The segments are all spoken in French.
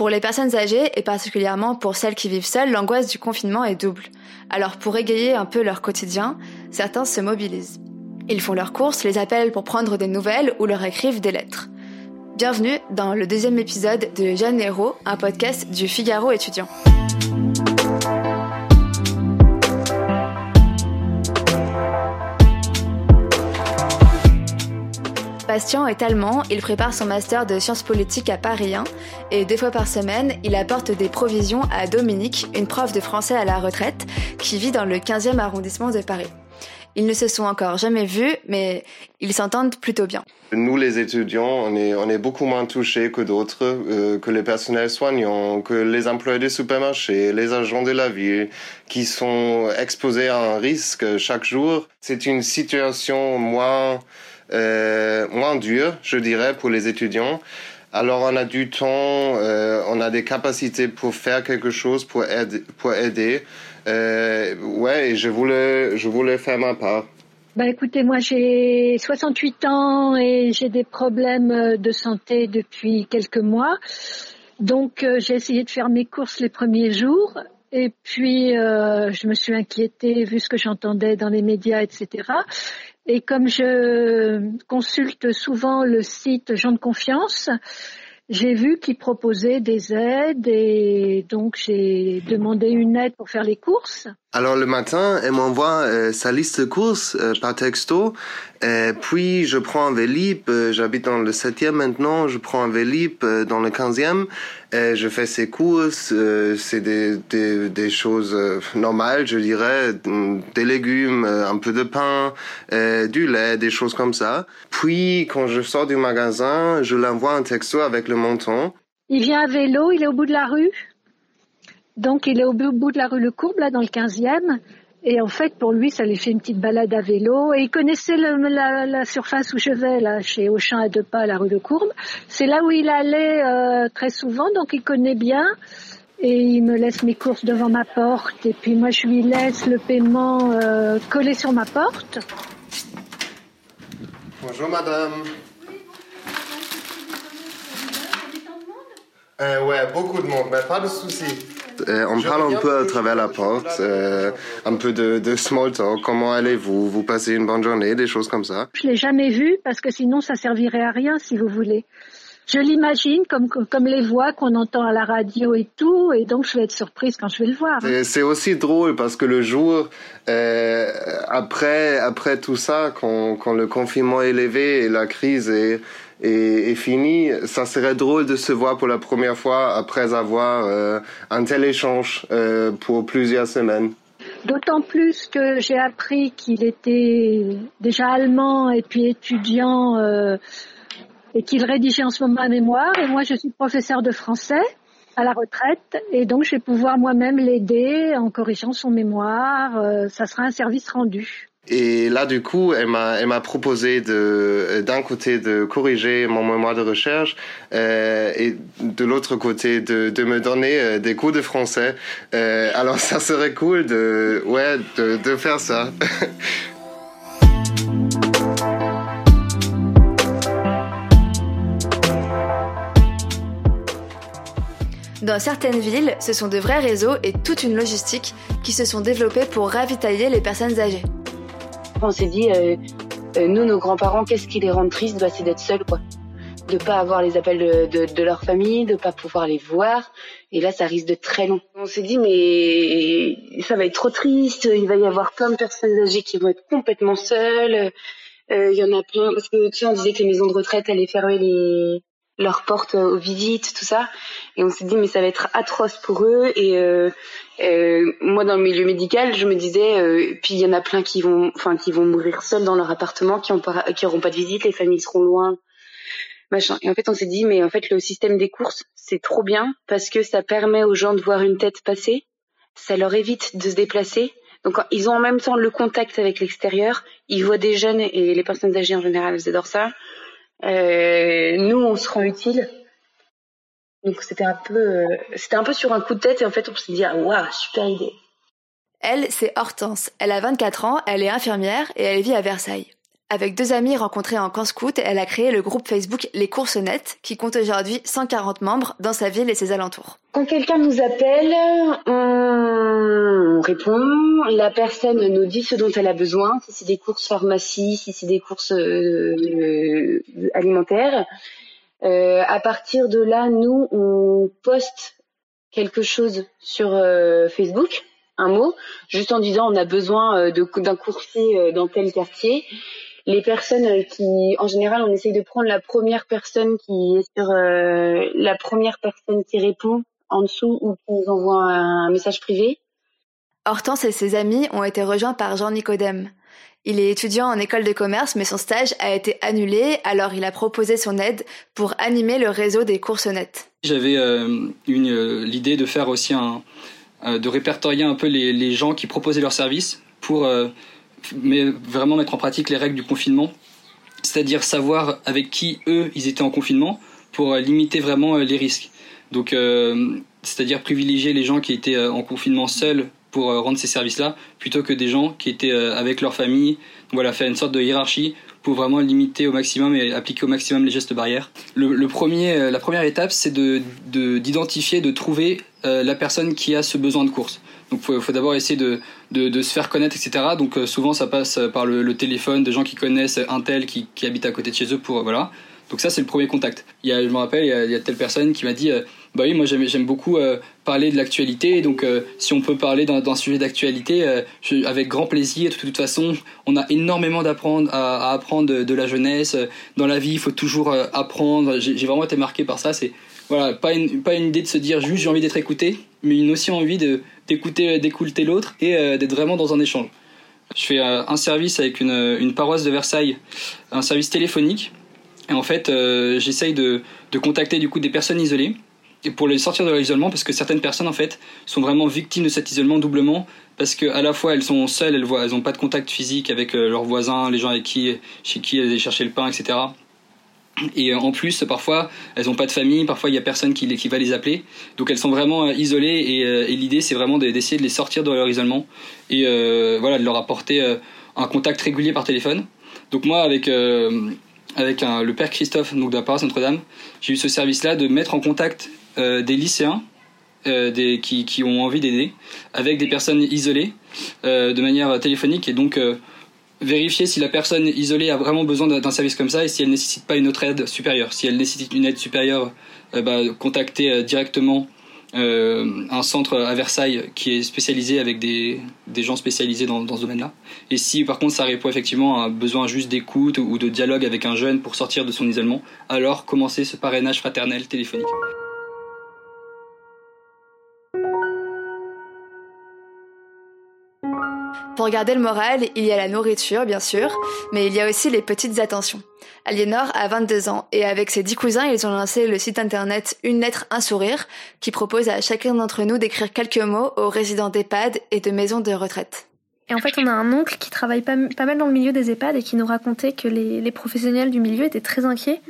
Pour les personnes âgées, et particulièrement pour celles qui vivent seules, l'angoisse du confinement est double. Alors pour égayer un peu leur quotidien, certains se mobilisent. Ils font leurs courses, les appellent pour prendre des nouvelles ou leur écrivent des lettres. Bienvenue dans le deuxième épisode de Jeanne Héros, un podcast du Figaro étudiant. Bastien est allemand, il prépare son master de sciences politiques à Paris 1 et deux fois par semaine, il apporte des provisions à Dominique, une prof de français à la retraite qui vit dans le 15e arrondissement de Paris. Ils ne se sont encore jamais vus, mais ils s'entendent plutôt bien. Nous, les étudiants, on est, beaucoup moins touchés que d'autres, euh, que les personnels soignants, que les employés des supermarchés, les agents de la ville, qui sont exposés à un risque chaque jour. C'est une situation moins moins dur, je dirais, pour les étudiants. Alors on a du temps, euh, on a des capacités pour faire quelque chose, pour aider. Pour aider. Euh, ouais, et je voulais, je voulais faire ma part. Bah écoutez, moi j'ai 68 ans et j'ai des problèmes de santé depuis quelques mois. Donc euh, j'ai essayé de faire mes courses les premiers jours et puis euh, je me suis inquiétée vu ce que j'entendais dans les médias, etc. Et comme je consulte souvent le site Gens de confiance, j'ai vu qu'ils proposaient des aides et donc j'ai demandé une aide pour faire les courses. Alors le matin, elle m'envoie euh, sa liste de courses euh, par texto. Et puis je prends un Vélib. Euh, j'habite dans le 7e maintenant. Je prends un Vélib dans le 15e. Et je fais ses courses. C'est des, des, des, choses normales, je dirais. Des légumes, un peu de pain, du lait, des choses comme ça. Puis quand je sors du magasin, je l'envoie un texto avec le montant. Il vient à vélo, il est au bout de la rue? Donc il est au bout de la rue Le Courbe, là dans le 15e. Et en fait, pour lui, ça lui fait une petite balade à vélo. Et il connaissait la, surface où je vais, là, chez Auchan à deux pas, la rue Le Courbe. C'est là où il allait euh, très souvent, donc il connaît bien. Et il me laisse mes courses devant ma porte. Et puis moi, je lui laisse le paiement euh, collé sur ma porte. Bonjour, madame. Euh, ouais, beaucoup de monde, mais pas de soucis. Euh, on parle un peu à travers la porte, euh, un peu de, de, small talk. Comment allez-vous? Vous passez une bonne journée, des choses comme ça? Je l'ai jamais vu parce que sinon ça servirait à rien, si vous voulez. Je l'imagine comme, comme les voix qu'on entend à la radio et tout, et donc je vais être surprise quand je vais le voir. C'est aussi drôle parce que le jour euh, après après tout ça, quand, quand le confinement est levé et la crise est est, fini, ça serait drôle de se voir pour la première fois après avoir euh, un tel échange euh, pour plusieurs semaines. D'autant plus que j'ai appris qu'il était déjà allemand et puis étudiant euh, et qu'il rédigeait en ce moment un mémoire. Et moi, je suis professeur de français à la retraite et donc je vais pouvoir moi-même l'aider en corrigeant son mémoire. ça sera un service rendu. Et là, du coup, elle m'a, elle m'a proposé de, d'un côté de corriger mon mémoire de recherche euh, et de l'autre côté de, de me donner euh, des cours de français. Euh, alors, ça serait cool de, ouais, de, de faire ça. Dans certaines villes, ce sont de vrais réseaux et toute une logistique qui se sont développés pour ravitailler les personnes âgées on s'est dit, euh, euh, nous, nos grands-parents, qu'est-ce qui les rend tristes? Bah, C'est d'être seuls, quoi. De pas avoir les appels de, leur famille, de pas pouvoir les voir. Et là, ça risque de très long. On s'est dit, mais ça va être trop triste. Il va y avoir plein de personnes âgées qui vont être complètement seules. Euh, il y en a plein parce que tu sais, on disait que les maisons de retraite allaient fermer les leurs portes aux visites, tout ça. Et on s'est dit mais ça va être atroce pour eux. Et euh, euh, moi dans le milieu médical, je me disais euh, puis il y en a plein qui vont, enfin qui vont mourir seuls dans leur appartement, qui ont qui auront pas de visite, les familles seront loin, machin. Et en fait on s'est dit mais en fait le système des courses c'est trop bien parce que ça permet aux gens de voir une tête passer, ça leur évite de se déplacer. Donc ils ont en même temps le contact avec l'extérieur, ils voient des jeunes et les personnes âgées en général elles adorent ça. Euh, nous, on se rend utile. Donc c'était un peu, euh, c'était un peu sur un coup de tête et en fait on s'est dit ah waouh super idée. Elle, c'est Hortense. Elle a 24 ans, elle est infirmière et elle vit à Versailles. Avec deux amis rencontrés en camp scout, elle a créé le groupe Facebook Les Courses Nettes, qui compte aujourd'hui 140 membres dans sa ville et ses alentours. Quand quelqu'un nous appelle, on répond. La personne nous dit ce dont elle a besoin, si c'est des courses pharmacie, si c'est des courses euh, alimentaires. Euh, à partir de là, nous, on poste quelque chose sur euh, Facebook, un mot, juste en disant on a besoin d'un coursier dans tel quartier les personnes euh, qui, en général, on essaye de prendre la première personne qui est sur euh, la première personne qui répond en dessous ou qui nous envoie un message privé. Hortense et ses amis ont été rejoints par Jean Nicodème. Il est étudiant en école de commerce, mais son stage a été annulé, alors il a proposé son aide pour animer le réseau des courses nettes. J'avais euh, l'idée de faire aussi un, de répertorier un peu les, les, gens qui proposaient leurs services pour mais vraiment mettre en pratique les règles du confinement, c'est-à-dire savoir avec qui eux ils étaient en confinement pour euh, limiter vraiment euh, les risques. Donc, euh, c'est-à-dire privilégier les gens qui étaient en confinement seuls pour rendre ces services-là, plutôt que des gens qui étaient avec leur famille. voilà, faire une sorte de hiérarchie pour vraiment limiter au maximum et appliquer au maximum les gestes barrières. Le, premier, la première étape, c'est de d'identifier, de, trouver la personne qui a ce besoin de course. Donc il faut, d'abord essayer de, de, se faire connaître, etc. Donc euh, souvent ça passe par le, téléphone de gens qui connaissent un tel qui, qui habite à côté de chez eux pour voilà. Donc ça c'est le premier contact. Il y a, je me rappelle, il y a, telle personne qui m'a dit, euh, bah oui moi j'aime beaucoup euh, parler de l'actualité, donc si on peut parler d'un sujet d'actualité, avec grand plaisir. De toute façon, on a énormément d'apprendre à, apprendre de, la jeunesse. Dans la vie, il faut toujours apprendre. J'ai vraiment été marqué par ça. C'est voilà, pas une, pas une idée de se dire juste j'ai envie d'être écouté, mais une aussi envie d'écouter d'écouter l'autre et euh, d'être vraiment dans un échange. Je fais euh, un service avec une, une, paroisse de Versailles, un service téléphonique. Et en fait, euh, j'essaye de, de, contacter du coup des personnes isolées pour les sortir de l'isolement parce que certaines personnes en fait sont vraiment victimes de cet isolement doublement parce que à la fois elles sont seules, elles voient, elles ont pas de contact physique avec leurs voisins, les gens avec qui chez qui elles allaient chercher le pain, etc. Et en plus, parfois, elles n'ont pas de famille, parfois il n'y a personne qui, va les appeler. Donc elles sont vraiment euh, isolées et, euh, et l'idée c'est vraiment d'essayer de les sortir de leur isolement et euh, voilà, de leur apporter un contact régulier par téléphone. Donc moi, avec, avec le père Christophe donc de la paroisse Notre-Dame, j'ai eu ce service-là de mettre en contact des lycéens des, qui, ont envie d'aider avec des personnes isolées de manière téléphonique et donc vérifier si la personne isolée a vraiment besoin d'un service comme ça et si elle nécessite pas une autre aide supérieure. Si elle nécessite une aide supérieure, euh, bah, contacter euh, directement euh, un centre à Versailles qui est spécialisé avec des, des gens spécialisés dans, dans ce domaine-là. Et si par contre ça répond effectivement à un besoin juste d'écoute ou de dialogue avec un jeune pour sortir de son isolement, alors commencer ce parrainage fraternel téléphonique. Pour garder le moral, il y a la nourriture, bien sûr, mais il y a aussi les petites attentions. Aliénor a 22 ans et avec ses 10 cousins, ils ont lancé le site internet Une lettre, un sourire, qui propose à chacun d'entre nous d'écrire quelques mots aux résidents d'EHPAD et de maisons de retraite. Et en fait, on a un oncle qui travaille pas, mal dans le milieu des EHPAD et qui nous racontait que les, professionnels du milieu étaient très inquiets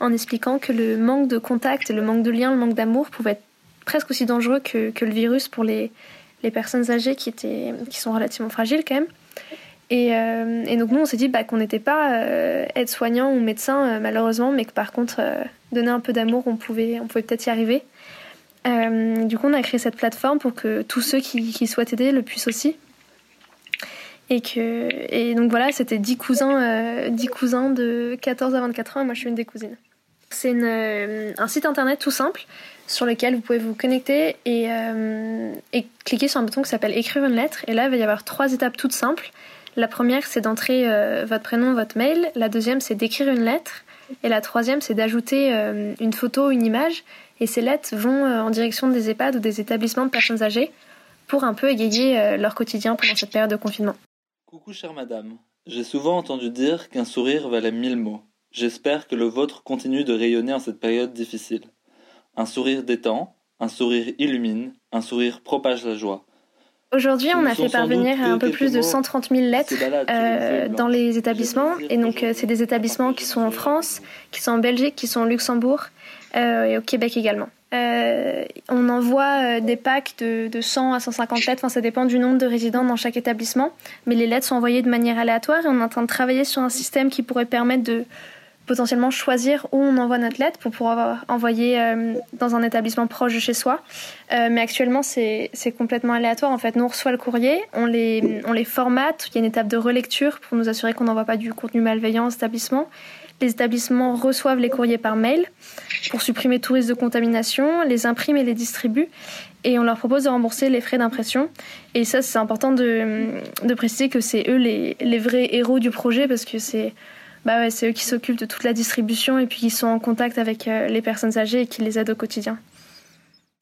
en expliquant que le manque de contact, le manque de lien, le manque d'amour pouvait être presque aussi dangereux que le virus pour les, les personnes âgées qui, étaient, qui sont relativement fragiles quand même. Et, euh, donc nous, on s'est dit bah, qu'on n'était pas euh, aide-soignant ou médecin euh, malheureusement, mais que par contre, donner un peu d'amour, on pouvait, on pouvait peut-être y arriver. du coup, on a créé cette plateforme pour que tous ceux qui, souhaitent aider le puissent aussi. Et, que, et donc voilà, c'était 10 cousins, 10 cousins de 14 à 24 ans, moi je suis une des cousines. C'est un site internet tout simple sur lequel vous pouvez vous connecter euh, et, cliquer sur un bouton qui s'appelle Écrire une lettre. Et là, il va y avoir trois étapes toutes simples. La première, c'est d'entrer euh, votre prénom, votre mail. La deuxième, c'est d'écrire une lettre. Et la troisième, c'est d'ajouter euh, une photo, une image. Et ces lettres vont en direction des EHPAD ou des établissements de personnes âgées pour un peu égayer leur quotidien pendant cette période de confinement. Coucou chère madame, j'ai souvent entendu dire qu'un sourire valait mille mots. J'espère que le vôtre continue de rayonner en cette période difficile. Un sourire détend, un sourire illumine, un sourire propage la joie. Aujourd'hui, on a fait parvenir un peu plus de 130 000 lettres euh, dans les établissements. Et donc, euh, c'est des établissements qui sont en France, qui sont en Belgique, qui sont au Luxembourg euh, et au Québec également. Euh, on envoie des packs de, de 100 à 150 lettres, enfin, ça dépend du nombre de résidents dans chaque établissement, mais les lettres sont envoyées de manière aléatoire et on est en train de travailler sur un système qui pourrait permettre de potentiellement choisir où on envoie notre lettre pour pouvoir envoyer euh, dans un établissement proche de chez soi. Euh, mais actuellement, c'est complètement aléatoire. En fait, nous, on reçoit le courrier, on les, on les formate, il y a une étape de relecture pour nous assurer qu'on n'envoie pas du contenu malveillant aux établissements. Les établissements reçoivent les courriers par mail pour supprimer tout risque de contamination, les impriment et les distribuent. Et on leur propose de rembourser les frais d'impression. Et ça, c'est important de, de, préciser que c'est eux les, les, vrais héros du projet parce que c'est bah ouais, eux qui s'occupent de toute la distribution et puis qui sont en contact avec euh, les personnes âgées et qui les aident au quotidien.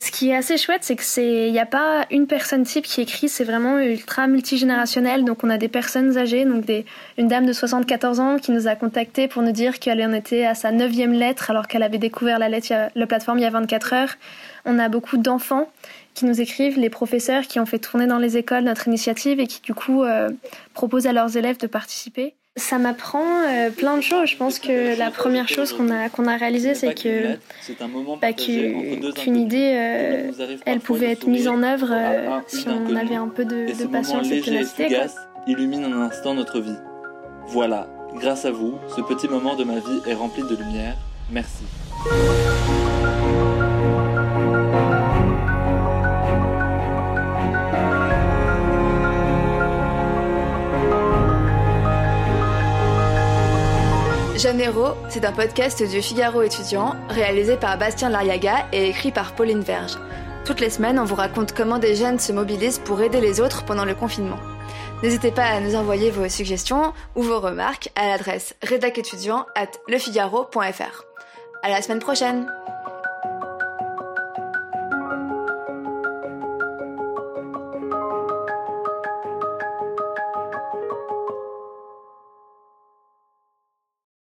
Ce qui est assez chouette, c'est que c'est, il n'y a pas une personne type qui écrit, c'est vraiment ultra multigénérationnel. Donc on a des personnes âgées, donc des, une dame de 74 ans qui nous a contacté pour nous dire qu'elle en était à sa neuvième lettre alors qu'elle avait découvert la lettre, la plateforme il y a 24 heures. On a beaucoup d'enfants qui nous écrivent, les professeurs qui ont fait tourner dans les écoles notre initiative et qui du coup euh, proposent à leurs élèves de participer. Ça m'apprend euh, plein de choses. Je pense que la première chose qu'on a, qu'on a réalisé, c'est que bah, qu'une idée, euh, elle pouvait être mise en œuvre euh, si on avait un peu de, de patience et de ténacité. illumine un instant notre vie. Voilà, grâce à vous, ce petit moment de ma vie est rempli de lumière. Merci. Janeiro, c'est un podcast du Figaro étudiant, réalisé par Bastien Lariaga et écrit par Pauline Verge. Toutes les semaines, on vous raconte comment des jeunes se mobilisent pour aider les autres pendant le confinement. N'hésitez pas à nous envoyer vos suggestions ou vos remarques à l'adresse rédac at lefigaro.fr. À la semaine prochaine!